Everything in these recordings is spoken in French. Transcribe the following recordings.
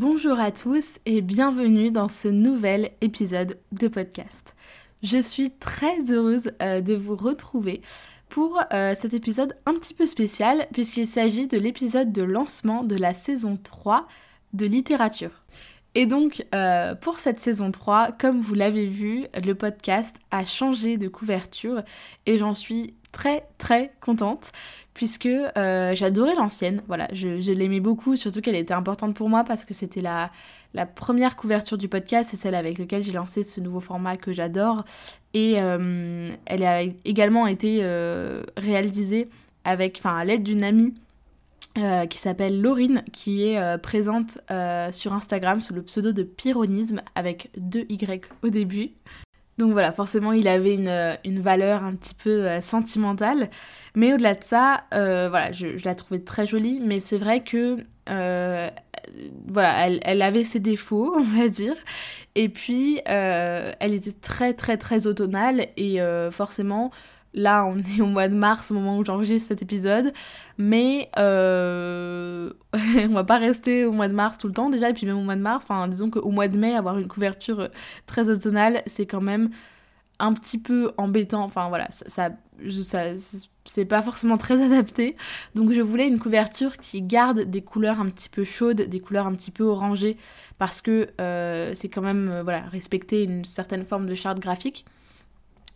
Bonjour à tous et bienvenue dans ce nouvel épisode de podcast. Je suis très heureuse euh, de vous retrouver pour euh, cet épisode un petit peu spécial puisqu'il s'agit de l'épisode de lancement de la saison 3 de littérature. Et donc, euh, pour cette saison 3, comme vous l'avez vu, le podcast a changé de couverture et j'en suis très très contente puisque euh, j'adorais l'ancienne, voilà, je, l'aimais beaucoup, surtout qu'elle était importante pour moi parce que c'était la, première couverture du podcast, c'est celle avec laquelle j'ai lancé ce nouveau format que j'adore. Et euh, elle a également été réalisée avec, enfin, à l'aide d'une amie qui s'appelle Laurine, qui est présente sur Instagram sous le pseudo de Pyronisme avec deux Y au début. Donc voilà, forcément, il avait une, valeur un petit peu euh, sentimentale. Mais au-delà de ça, euh, voilà, je, la trouvais très jolie. Mais c'est vrai que, euh, voilà, elle, avait ses défauts, on va dire. Et puis, elle était très, très, très automnale. Et forcément, Là, on est au mois de mars au moment où j'enregistre cet épisode, mais euh, on va pas rester au mois de mars tout le temps déjà, et puis même au mois de mars, enfin disons qu'au mois de mai, avoir une couverture très automnale, c'est quand même un petit peu embêtant, enfin voilà, ça, ça, c'est pas forcément très adapté, donc je voulais une couverture qui garde des couleurs un petit peu chaudes, des couleurs un petit peu orangées, parce que euh, c'est quand même, euh, voilà, respecter une certaine forme de charte graphique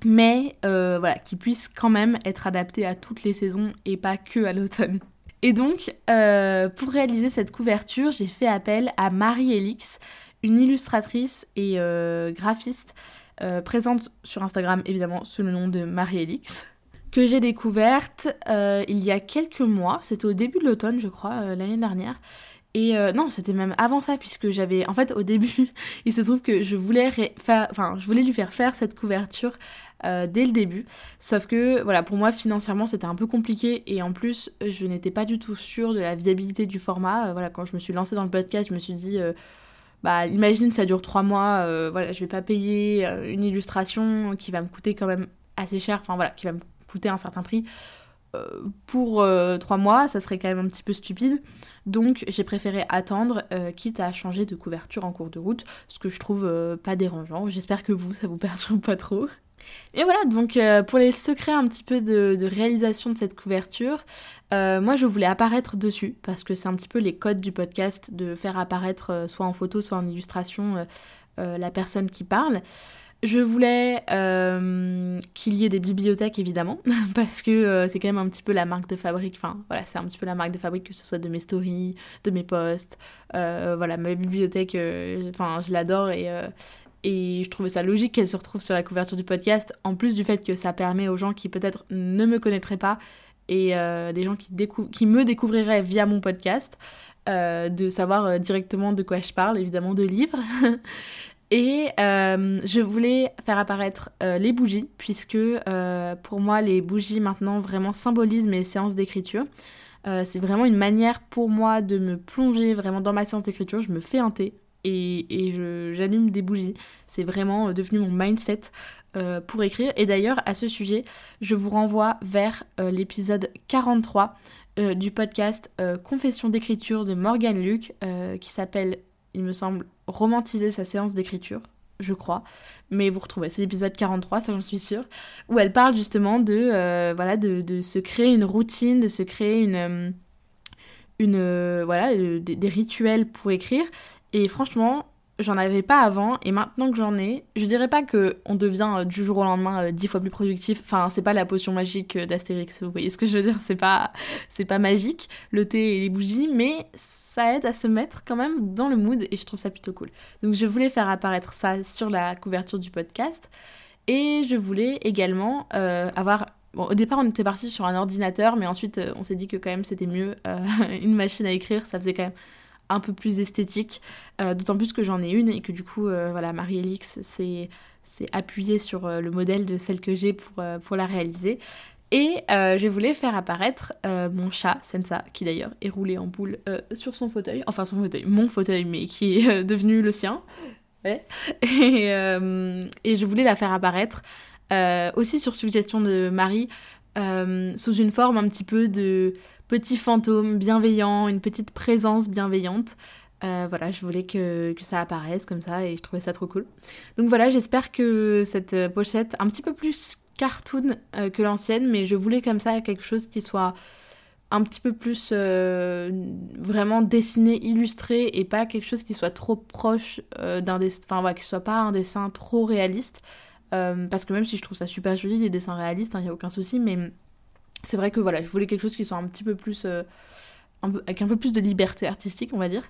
mais euh, voilà, qui puisse quand même être adapté à toutes les saisons et pas que à l'automne. Et donc, euh, pour réaliser cette couverture, j'ai fait appel à Marie Elix, une illustratrice et euh, graphiste présente sur Instagram évidemment sous le nom de Marie Elix, que j'ai découverte il y a quelques mois, c'était au début de l'automne je crois, l'année dernière. Et non, c'était même avant ça, puisque j'avais. En fait, au début, il se trouve que je voulais, enfin, je voulais lui faire faire cette couverture euh, dès le début. Sauf que, voilà, pour moi, financièrement, c'était un peu compliqué et en plus, je n'étais pas du tout sûre de la viabilité du format. Euh, voilà, quand je me suis lancée dans le podcast, je me suis dit, euh, bah, imagine, ça dure trois mois, voilà, je vais pas payer une illustration qui va me coûter quand même assez cher, enfin voilà, qui va me coûter un certain prix. pour trois mois, ça serait quand même un petit peu stupide. Donc j'ai préféré attendre, quitte à changer de couverture en cours de route, ce que je trouve pas dérangeant. J'espère que vous, ça vous perturbe pas trop. Et voilà, donc euh, pour les secrets un petit peu de, réalisation de cette couverture, euh, moi je voulais apparaître dessus parce que c'est un petit peu les codes du podcast de faire apparaître euh, soit en photo, soit en illustration la personne qui parle. Je voulais qu'il y ait des bibliothèques évidemment parce que c'est quand même un petit peu la marque de fabrique. Enfin voilà, c'est un petit peu la marque de fabrique que ce soit de mes stories, de mes posts. voilà, ma bibliothèque, enfin je l'adore et et je trouvais ça logique qu'elle se retrouve sur la couverture du podcast, en plus du fait que ça permet aux gens qui peut-être ne me connaîtraient pas et euh, des gens qui, qui me découvriraient via mon podcast, euh, de savoir euh, directement de quoi je parle, évidemment de livres. et je voulais faire apparaître les bougies, puisque pour moi, les bougies maintenant vraiment symbolisent mes séances d'écriture. c'est vraiment une manière pour moi de me plonger vraiment dans ma séance d'écriture. Je me fais un thé, et, j'allume des bougies. C'est vraiment euh, devenu mon mindset euh, pour écrire. Et d'ailleurs, à ce sujet, je vous renvoie vers euh, l'épisode 43 du podcast Confession d'écriture de Morgan Luc, qui s'appelle, il me semble, Romantiser sa séance d'écriture je crois. Mais vous retrouvez, c'est l'épisode 43, ça j'en suis sûre, où elle parle justement de, voilà, de, se créer une routine, de se créer une, une voilà, des, rituels pour écrire. Et franchement, j'en avais pas avant et maintenant que j'en ai, je dirais pas que on devient euh, du jour au lendemain euh, dix fois plus productif. Enfin, c'est pas la potion magique euh, d'Astérix, vous voyez ce que je veux dire, c'est pas pas magique le thé et les bougies, mais ça aide à se mettre quand même dans le mood et je trouve ça plutôt cool. Donc je voulais faire apparaître ça sur la couverture du podcast et je voulais également avoir au départ, on était parti sur un ordinateur, mais ensuite, on s'est dit que quand même, c'était mieux une machine à écrire. Ça faisait quand même un peu plus esthétique. D'autant plus que j'en ai une et que du coup, voilà, Marie-Elix, c'est appuyé sur le modèle de celle que j'ai pour, pour la réaliser. Et euh, je voulais faire apparaître euh, mon chat, Sensa, qui d'ailleurs est roulé en boule euh, sur son fauteuil. Enfin, son fauteuil, mon fauteuil, mais qui est devenu le sien. Et, et, je voulais la faire apparaître aussi sur suggestion de Marie, sous une forme un petit peu de petit fantôme bienveillant, une petite présence bienveillante. voilà, je voulais que, que, ça apparaisse comme ça et je trouvais ça trop cool. Donc voilà, j'espère que cette pochette un petit peu plus cartoon euh, que l'ancienne, mais je voulais comme ça quelque chose qui soit un petit peu plus euh, vraiment dessiné, illustré et pas quelque chose qui soit trop proche euh, d'un dessin, enfin voilà, qui soit pas un dessin trop réaliste. Parce que même si je trouve ça super joli, les dessins réalistes, il hein, n'y a aucun souci, mais c'est vrai que voilà, je voulais quelque chose qui soit un petit peu plus. avec un peu plus de liberté artistique, on va dire.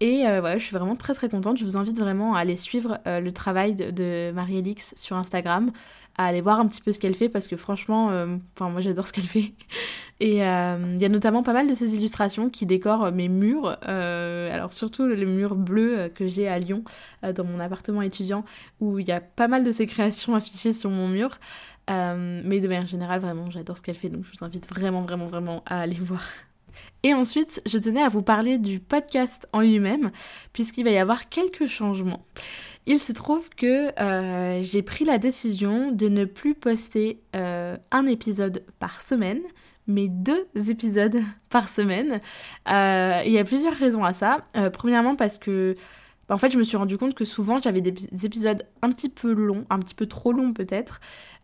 Et voilà, je suis vraiment très très contente. Je vous invite vraiment à aller suivre le travail de, de Marie-Elix sur Instagram à aller voir un petit peu ce qu'elle fait parce que franchement, euh, enfin moi j'adore ce qu'elle fait. Et euh, il y a notamment pas mal de ces illustrations qui décorent mes murs, euh, alors surtout le mur bleu que j'ai à Lyon dans mon appartement étudiant où il y a pas mal de ses créations affichées sur mon mur. mais de manière générale, vraiment, j'adore ce qu'elle fait, donc je vous invite vraiment, vraiment, vraiment à aller voir. Et ensuite, je tenais à vous parler du podcast en lui-même, puisqu'il va y avoir quelques changements. Il se trouve que euh, j'ai pris la décision de ne plus poster euh, un épisode par semaine, mais deux épisodes par semaine. Euh, il y a plusieurs raisons à ça. premièrement parce que bah, en fait, je me suis rendu compte que souvent j'avais des, épisodes un petit peu longs, un petit peu trop longs peut-être.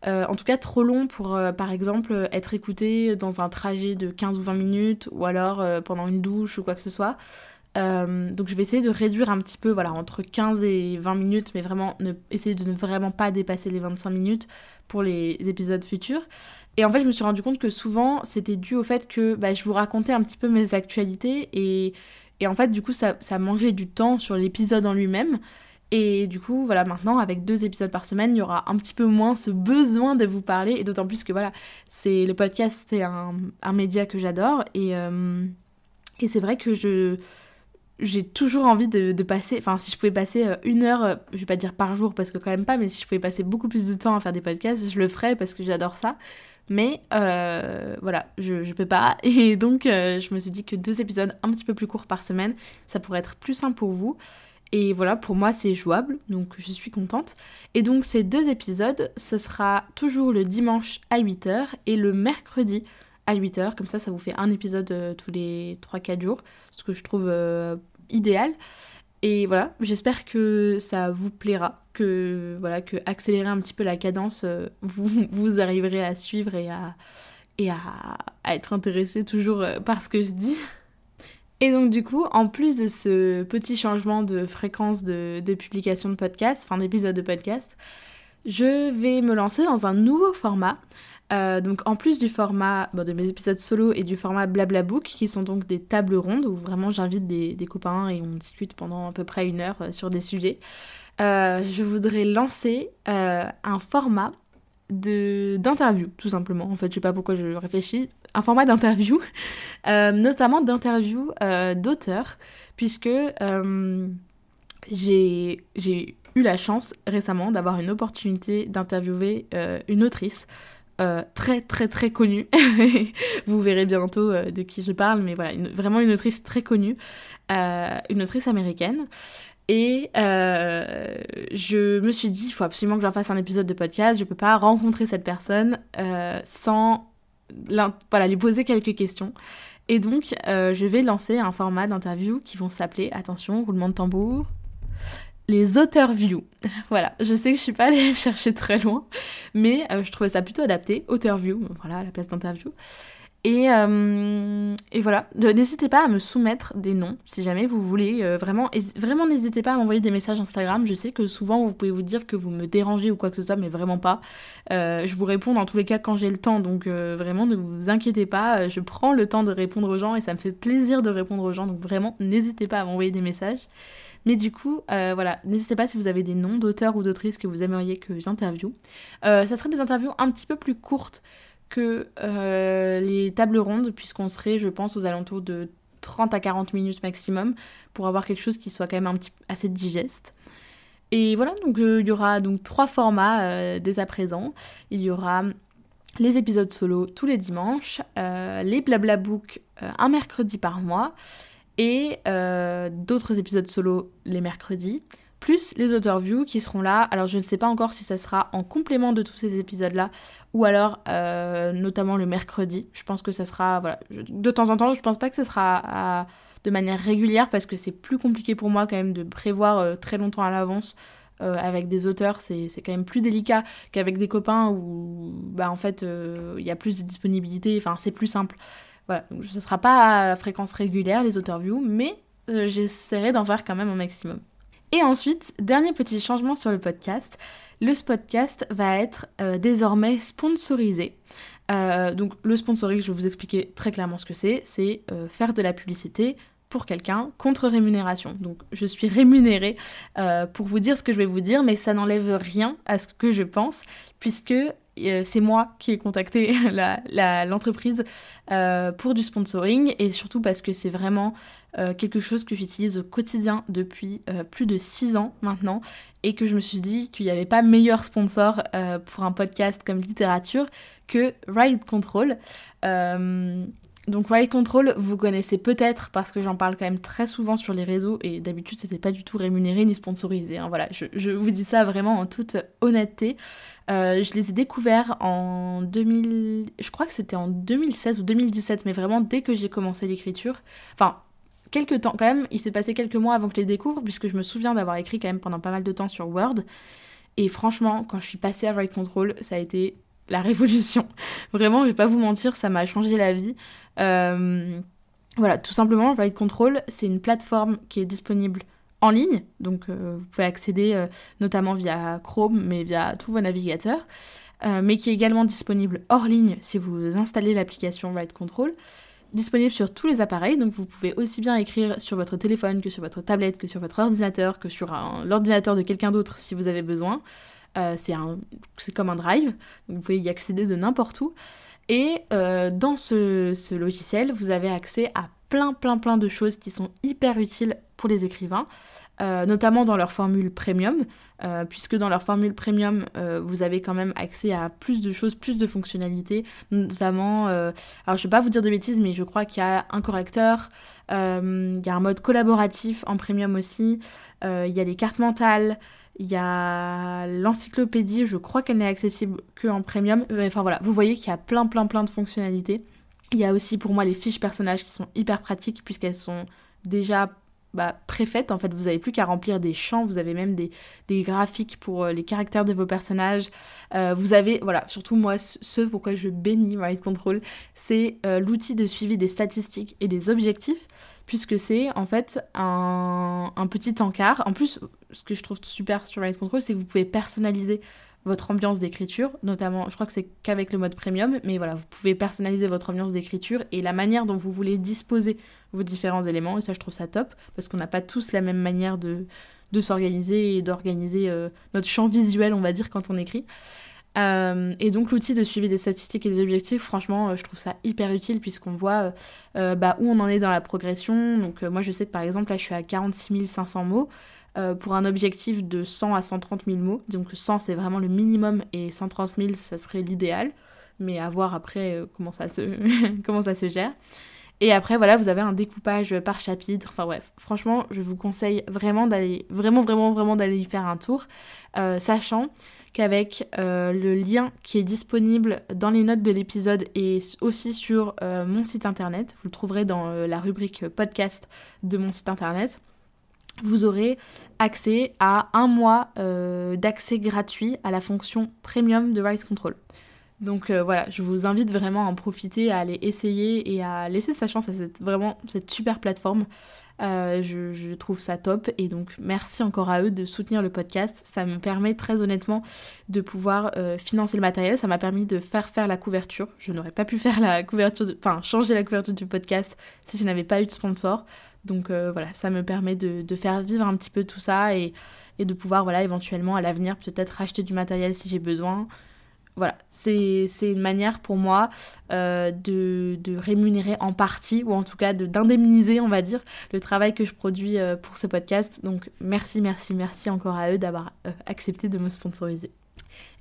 en tout cas, trop longs pour, par exemple, être écouté dans un trajet de 15 ou 20 minutes ou alors pendant une douche ou quoi que ce soit. Euh, donc je vais essayer de réduire un petit peu, voilà, entre 15 et 20 minutes, mais vraiment ne, essayer de ne vraiment pas dépasser les 25 minutes pour les épisodes futurs. Et en fait, je me suis rendu compte que souvent, c'était dû au fait que bah, je vous racontais un petit peu mes actualités et, et en fait, du coup, ça, ça mangeait du temps sur l'épisode en lui-même. Et du coup, voilà, maintenant, avec deux épisodes par semaine, il y aura un petit peu moins ce besoin de vous parler. Et d'autant plus que, voilà, c'est le podcast, c'est un, média que j'adore. Et, euh, et c'est vrai que je j'ai toujours envie de, passer, enfin si je pouvais passer euh, une heure, euh, je vais pas dire par jour parce que quand même pas, mais si je pouvais passer beaucoup plus de temps à faire des podcasts, je le ferais parce que j'adore ça. Mais euh, voilà, je, peux pas. Et donc je me suis dit que deux épisodes un petit peu plus courts par semaine, ça pourrait être plus simple pour vous. Et voilà, pour moi c'est jouable, donc je suis contente. Et donc ces deux épisodes, ce sera toujours le dimanche à 8h et le mercredi à 8h, comme ça ça vous fait un épisode euh, tous les 3-4 jours, ce que je trouve euh, idéal. Et voilà, j'espère que ça vous plaira, que voilà, que accélérer un petit peu la cadence, euh, vous, vous arriverez à suivre et à, et à, être intéressé toujours par ce que je dis. Et donc du coup, en plus de ce petit changement de fréquence de, de publication de podcast, enfin d'épisode de podcast, je vais me lancer dans un nouveau format euh, donc en plus du format de mes épisodes solo et du format Blabla Book, qui sont donc des tables rondes où vraiment j'invite des, copains et on discute pendant à peu près une heure euh, sur des sujets, euh, je voudrais lancer un format d'interview, tout simplement. En fait, je sais pas pourquoi je réfléchis. Un format d'interview, notamment d'interview d'auteurs, puisque j'ai eu la chance récemment d'avoir une opportunité d'interviewer une autrice euh, très très très connue. Vous verrez bientôt euh, de qui je parle, mais voilà, vraiment une autrice très connue, euh, une autrice américaine. Et je me suis dit, il faut absolument que j'en fasse un épisode de podcast. Je peux pas rencontrer cette personne sans voilà, lui poser quelques questions. Et donc, je vais lancer un format d'interview qui vont s'appeler, attention, roulement de tambour, les auteurs view. voilà, je sais que je suis pas allée chercher très loin, mais euh, je trouvais ça plutôt adapté, auteur view, voilà, à la place d'interview. Et, euh, et, voilà, n'hésitez pas à me soumettre des noms si jamais vous voulez. Euh, vraiment, vraiment n'hésitez pas à m'envoyer des messages Instagram. Je sais que souvent vous pouvez vous dire que vous me dérangez ou quoi que ce soit, mais vraiment pas. je vous réponds dans tous les cas quand j'ai le temps, donc vraiment ne vous inquiétez pas. Je prends le temps de répondre aux gens et ça me fait plaisir de répondre aux gens, donc vraiment n'hésitez pas à m'envoyer des messages. Mais du coup, euh, voilà, n'hésitez pas si vous avez des noms d'auteurs ou d'autrices que vous aimeriez que j'interviewe. Euh, ça serait des interviews un petit peu plus courtes que les tables rondes, puisqu'on serait, je pense, aux alentours de 30 à 40 minutes maximum pour avoir quelque chose qui soit quand même un petit assez digeste. Et voilà, donc il y aura donc trois formats dès à présent. Il y aura les épisodes solo tous les dimanches, les blabla book un mercredi par mois et d'autres épisodes solo les mercredis plus les author-views qui seront là. Alors je ne sais pas encore si ça sera en complément de tous ces épisodes-là, ou alors euh, notamment le mercredi. Je pense que ça sera, voilà, de temps en temps, je pense pas que ce sera de manière régulière, parce que c'est plus compliqué pour moi quand même de prévoir euh, très longtemps à l'avance. Euh, avec des auteurs, c'est quand même plus délicat qu'avec des copains où bah, en fait il y a plus de disponibilité, enfin c'est plus simple. Voilà, donc ce sera pas à fréquence régulière les author-views, mais j'essaierai d'en faire quand même un maximum. Et ensuite, dernier petit changement sur le podcast, le podcast va être euh, désormais sponsorisé. Euh, donc le sponsoring, je vais vous expliquer très clairement ce que c'est, c'est euh, faire de la publicité pour quelqu'un contre rémunération. Donc je suis rémunérée pour vous dire ce que je vais vous dire, mais ça n'enlève rien à ce que je pense, puisque c'est moi qui ai contacté l'entreprise pour du sponsoring, et surtout parce que c'est vraiment euh, quelque chose que j'utilise au quotidien depuis euh, plus de 6 ans maintenant et que je me suis dit qu'il n'y avait pas meilleur sponsor euh, pour un podcast comme littérature que Ride Control. Donc Ride Control, vous connaissez peut-être parce que j'en parle quand même très souvent sur les réseaux et d'habitude c'était pas du tout rémunéré ni sponsorisé. Hein. voilà, je, vous dis ça vraiment en toute honnêteté. je les ai découverts en 2000, je crois que c'était en 2016 ou 2017, mais vraiment dès que j'ai commencé l'écriture. Enfin, quelques temps quand même, il s'est passé quelques mois avant que je les découvre, puisque je me souviens d'avoir écrit quand même pendant pas mal de temps sur Word. Et franchement, quand je suis passée à Write Control, ça a été la révolution. Vraiment, je vais pas vous mentir, ça m'a changé la vie. Euh, voilà, tout simplement, Write Control, c'est une plateforme qui est disponible en ligne, donc euh, vous pouvez accéder euh, notamment via Chrome, mais via tous vos navigateurs, mais qui est également disponible hors ligne si vous installez l'application Write Control. Disponible sur tous les appareils, donc vous pouvez aussi bien écrire sur votre téléphone que sur votre tablette, que sur votre ordinateur, que sur l'ordinateur de quelqu'un d'autre si vous avez besoin. Euh, c'est comme un drive, vous pouvez y accéder de n'importe où. Et euh, dans ce, logiciel, vous avez accès à plein plein plein de choses qui sont hyper utiles pour les écrivains. Euh, notamment dans leur formule premium, euh, puisque dans leur formule premium, vous avez quand même accès à plus de choses, plus de fonctionnalités, notamment, alors je vais pas vous dire de bêtises, mais je crois qu'il y a un correcteur, il y a un mode collaboratif en premium aussi, il y a les cartes mentales, il y a l'encyclopédie, je crois qu'elle n'est accessible que en premium, enfin voilà, vous voyez qu'il y a plein plein plein de fonctionnalités. Il y a aussi pour moi les fiches personnages qui sont hyper pratiques puisqu'elles sont déjà bah, préfaites. En fait, vous n'avez plus qu'à remplir des champs, vous avez même des, graphiques pour euh, les caractères de vos personnages. Euh, vous avez, voilà, surtout moi, ce pourquoi je bénis Ride Control, c'est euh, l'outil de suivi des statistiques et des objectifs, puisque c'est en fait un, un, petit encart. En plus, ce que je trouve super sur Ride Control, c'est que vous pouvez personnaliser votre ambiance d'écriture, notamment, je crois que c'est qu'avec le mode premium, mais voilà, vous pouvez personnaliser votre ambiance d'écriture et la manière dont vous voulez disposer vos différents éléments, et ça je trouve ça top, parce qu'on n'a pas tous la même manière de, de s'organiser et d'organiser euh, notre champ visuel, on va dire, quand on écrit. Euh, et donc l'outil de suivi des statistiques et des objectifs, franchement, euh, je trouve ça hyper utile puisqu'on voit bah, où on en est dans la progression. Donc moi je sais que par exemple là je suis à 46 500 mots. Euh, pour un objectif de 100 à 130 000 mots. Donc 100 c'est vraiment le minimum et 130 000 ça serait l'idéal. Mais à voir après euh, comment, ça se comment ça se gère. Et après, voilà, vous avez un découpage par chapitre. Enfin bref, franchement, je vous conseille vraiment d'aller, vraiment, vraiment, d'aller y faire un tour, euh, sachant qu'avec le lien qui est disponible dans les notes de l'épisode et aussi sur mon site internet, vous le trouverez dans la rubrique podcast de mon site internet, vous aurez accès à un mois euh, d'accès gratuit à la fonction premium de Write Control. Donc euh, voilà, je vous invite vraiment à en profiter, à aller essayer et à laisser sa chance à cette, vraiment cette super plateforme. Euh, je, trouve ça top et donc merci encore à eux de soutenir le podcast. Ça me permet très honnêtement de pouvoir financer le matériel. Ça m'a permis de faire faire la couverture. Je n'aurais pas pu faire la couverture, enfin changer la couverture du podcast si je n'avais pas eu de sponsor. Donc euh, voilà, ça me permet de, faire vivre un petit peu tout ça et, de pouvoir voilà éventuellement à l'avenir peut-être acheter du matériel si j'ai besoin. voilà, c'est une manière pour moi euh, de, rémunérer en partie, ou en tout cas d'indemniser, on va dire, le travail que je produis euh, pour ce podcast. Donc merci, merci, merci encore à eux d'avoir accepté de me sponsoriser.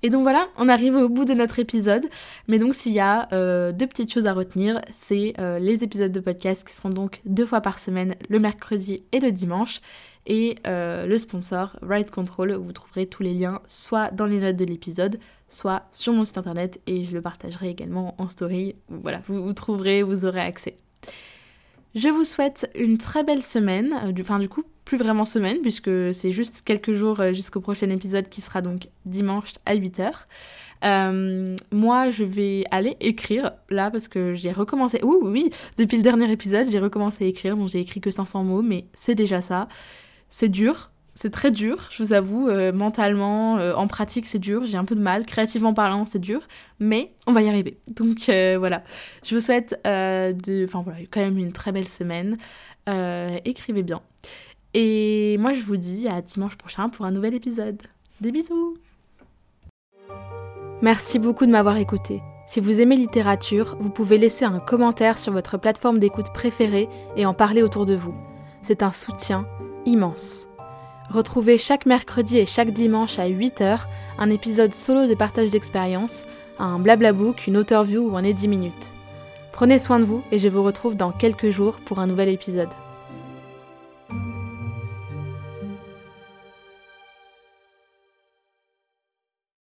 Et donc voilà, on arrive au bout de notre épisode. Mais donc s'il y a deux petites choses à retenir, c'est les épisodes de podcast qui seront donc deux fois par semaine, le mercredi et le dimanche et euh, le sponsor Ride Control. Vous trouverez tous les liens soit dans les notes de l'épisode, soit sur mon site internet et je le partagerai également en story. Voilà, vous trouverez, vous aurez accès. Je vous souhaite une très belle semaine, euh, enfin du coup plus vraiment semaine puisque c'est juste quelques jours euh, jusqu'au prochain épisode qui sera donc dimanche à 8h. moi, je vais aller écrire là parce que j'ai recommencé. Ouh, oui, depuis le dernier épisode, j'ai recommencé à écrire. Bon, j'ai écrit que 500 mots, mais c'est déjà ça. C'est dur, c'est très dur, je vous avoue, euh, mentalement, euh, en pratique c'est dur, j'ai un peu de mal, créativement parlant c'est dur, mais on va y arriver. Donc euh, voilà, je vous souhaite de, enfin voilà, quand même une très belle semaine. écrivez bien. Et moi je vous dis à dimanche prochain pour un nouvel épisode. Des bisous Merci beaucoup de m'avoir écouté. Si vous aimez littérature, vous pouvez laisser un commentaire sur votre plateforme d'écoute préférée et en parler autour de vous. C'est un soutien immense. Retrouvez chaque mercredi et chaque dimanche à 8h un épisode solo de partage d'expérience, un blablabook, une author view ou un 10 minutes. Prenez soin de vous et je vous retrouve dans quelques jours pour un nouvel épisode.